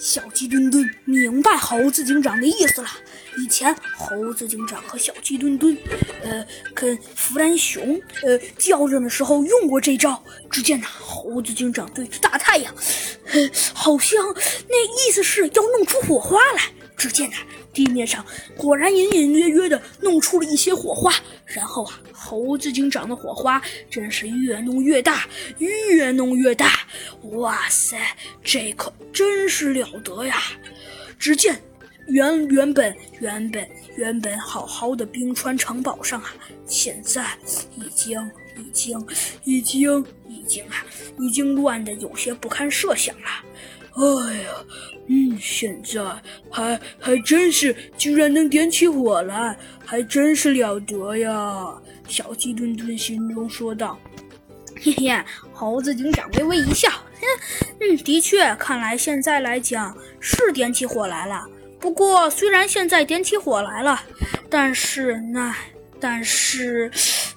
小鸡墩墩明白猴子警长的意思了。以前猴子警长和小鸡墩墩，呃，跟弗兰熊，呃，较量的时候用过这招。只见呐，猴子警长对着大太阳，呃，好像那意思是要弄出火花来。只见呐，地面上果然隐隐约约的弄出了一些火花。然后啊，猴子警长的火花真是越弄越大，越弄越大。哇塞，这可真是了得呀！只见原原本原本原本好好的冰川城堡上啊，现在已经已经已经已经啊，已经乱的有些不堪设想了。哎呀，嗯，现在还还真是，居然能点起火来，还真是了得呀！小鸡墩墩心中说道。嘿嘿，猴子警长微微一笑，嗯，的确，看来现在来讲是点起火来了。不过，虽然现在点起火来了，但是那。但是，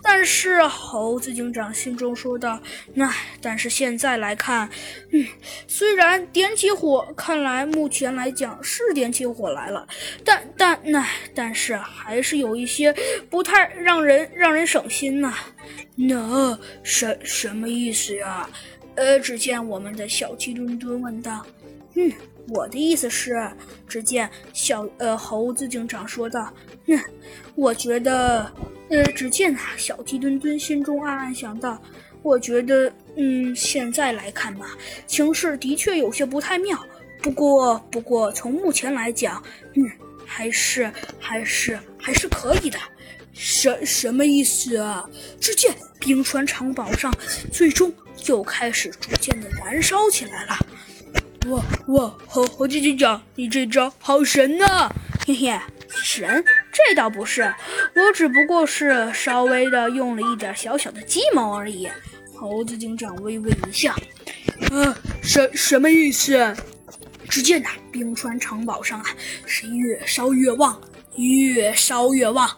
但是，猴子警长心中说道：“那，但是现在来看，嗯，虽然点起火，看来目前来讲是点起火来了，但但那，但是还是有一些不太让人让人省心呐。那什什么意思呀？呃，只见我们的小鸡墩墩问道：‘嗯，我的意思是，只见小呃猴子警长说道。’”嗯，我觉得，呃，只见啊，小鸡墩墩心中暗暗想到，我觉得，嗯，现在来看吧，情势的确有些不太妙。不过，不过从目前来讲，嗯，还是，还是，还是可以的。什什么意思啊？只见冰川城堡上，最终又开始逐渐的燃烧起来了。哇哇，猴猴子警长，你这招好神呐！嘿嘿，神。这倒不是，我只不过是稍微的用了一点小小的计谋而已。猴子警长微微一笑，呃，什什么意思？只见呐，冰川城堡上啊，是越烧越旺，越烧越旺。